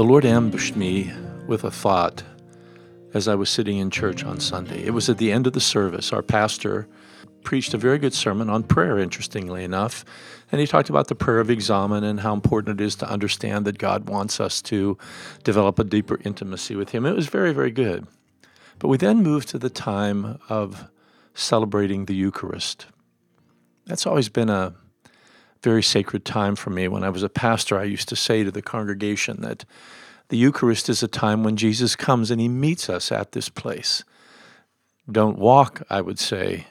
The Lord ambushed me with a thought as I was sitting in church on Sunday. It was at the end of the service. Our pastor preached a very good sermon on prayer, interestingly enough. And he talked about the prayer of examen and how important it is to understand that God wants us to develop a deeper intimacy with Him. It was very, very good. But we then moved to the time of celebrating the Eucharist. That's always been a very sacred time for me. When I was a pastor, I used to say to the congregation that the Eucharist is a time when Jesus comes and He meets us at this place. Don't walk, I would say,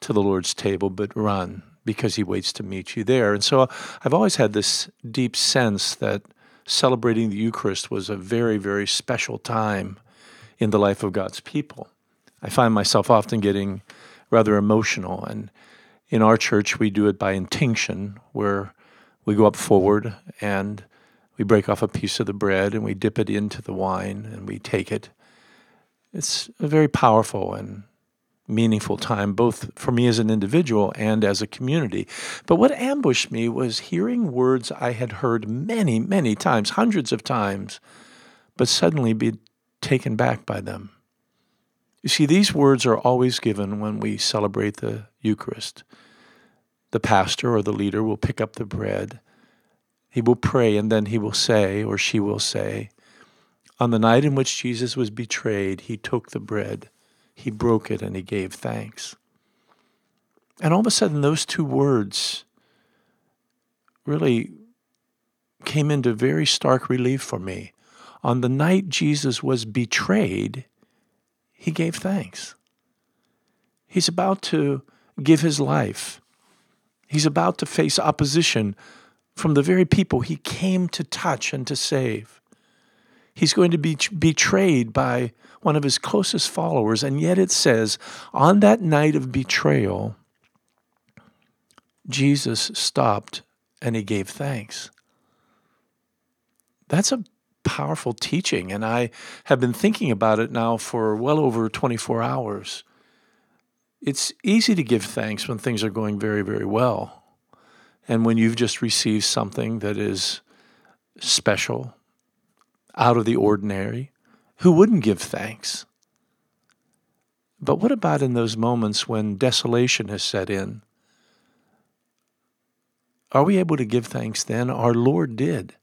to the Lord's table, but run because he waits to meet you there. And so I've always had this deep sense that celebrating the Eucharist was a very, very special time in the life of God's people. I find myself often getting rather emotional. And in our church, we do it by intinction, where we go up forward and we break off a piece of the bread and we dip it into the wine and we take it. It's a very powerful and meaningful time, both for me as an individual and as a community. But what ambushed me was hearing words I had heard many, many times, hundreds of times, but suddenly be taken back by them. You see, these words are always given when we celebrate the Eucharist. The pastor or the leader will pick up the bread. He will pray, and then he will say, or she will say, On the night in which Jesus was betrayed, he took the bread he broke it and he gave thanks. And all of a sudden, those two words really came into very stark relief for me. On the night Jesus was betrayed, he gave thanks. He's about to give his life. He's about to face opposition from the very people he came to touch and to save. He's going to be betrayed by one of his closest followers. And yet it says, on that night of betrayal, Jesus stopped and he gave thanks. That's a powerful teaching, and I have been thinking about it now for well over 24 hours. It's easy to give thanks when things are going very, very well. And when you've just received something that is special, out of the ordinary, who wouldn't give thanks? But what about in those moments when desolation has set in? Are we able to give thanks then? Our Lord did.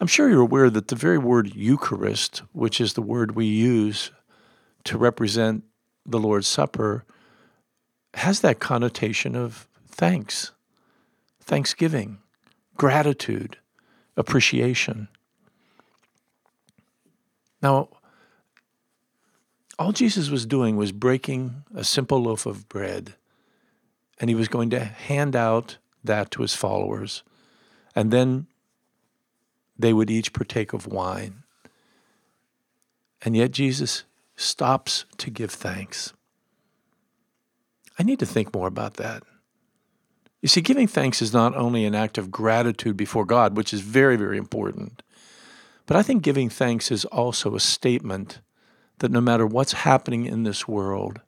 I'm sure you're aware that the very word Eucharist, which is the word we use to represent the Lord's Supper, has that connotation of thanks, thanksgiving, gratitude, appreciation. Now, all Jesus was doing was breaking a simple loaf of bread, and he was going to hand out that to his followers, and then they would each partake of wine. And yet Jesus stops to give thanks. I need to think more about that. You see, giving thanks is not only an act of gratitude before God, which is very, very important, but I think giving thanks is also a statement that no matter what's happening in this world,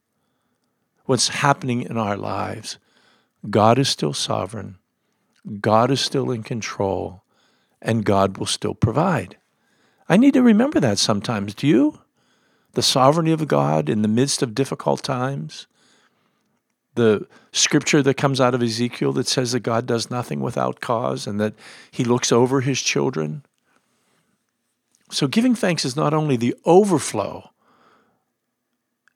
what's happening in our lives, God is still sovereign, God is still in control, and God will still provide. I need to remember that sometimes. Do you? The sovereignty of God in the midst of difficult times. The scripture that comes out of Ezekiel that says that God does nothing without cause and that he looks over his children. So, giving thanks is not only the overflow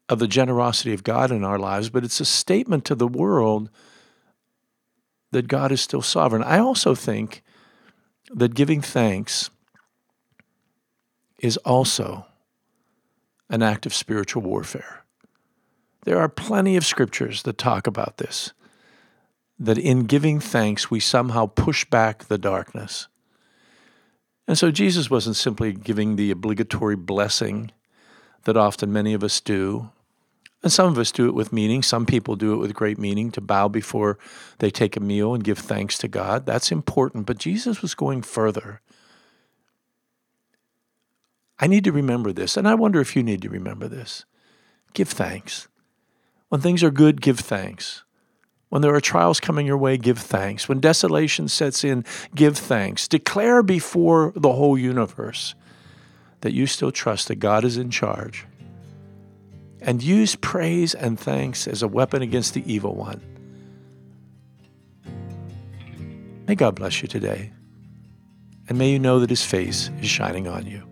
of the generosity of God in our lives, but it's a statement to the world that God is still sovereign. I also think that giving thanks is also an act of spiritual warfare. There are plenty of scriptures that talk about this, that in giving thanks, we somehow push back the darkness. And so Jesus wasn't simply giving the obligatory blessing that often many of us do. And some of us do it with meaning. Some people do it with great meaning to bow before they take a meal and give thanks to God. That's important. But Jesus was going further. I need to remember this, and I wonder if you need to remember this. Give thanks. When things are good, give thanks. When there are trials coming your way, give thanks. When desolation sets in, give thanks. Declare before the whole universe that you still trust that God is in charge. And use praise and thanks as a weapon against the evil one. May God bless you today. And may you know that his face is shining on you.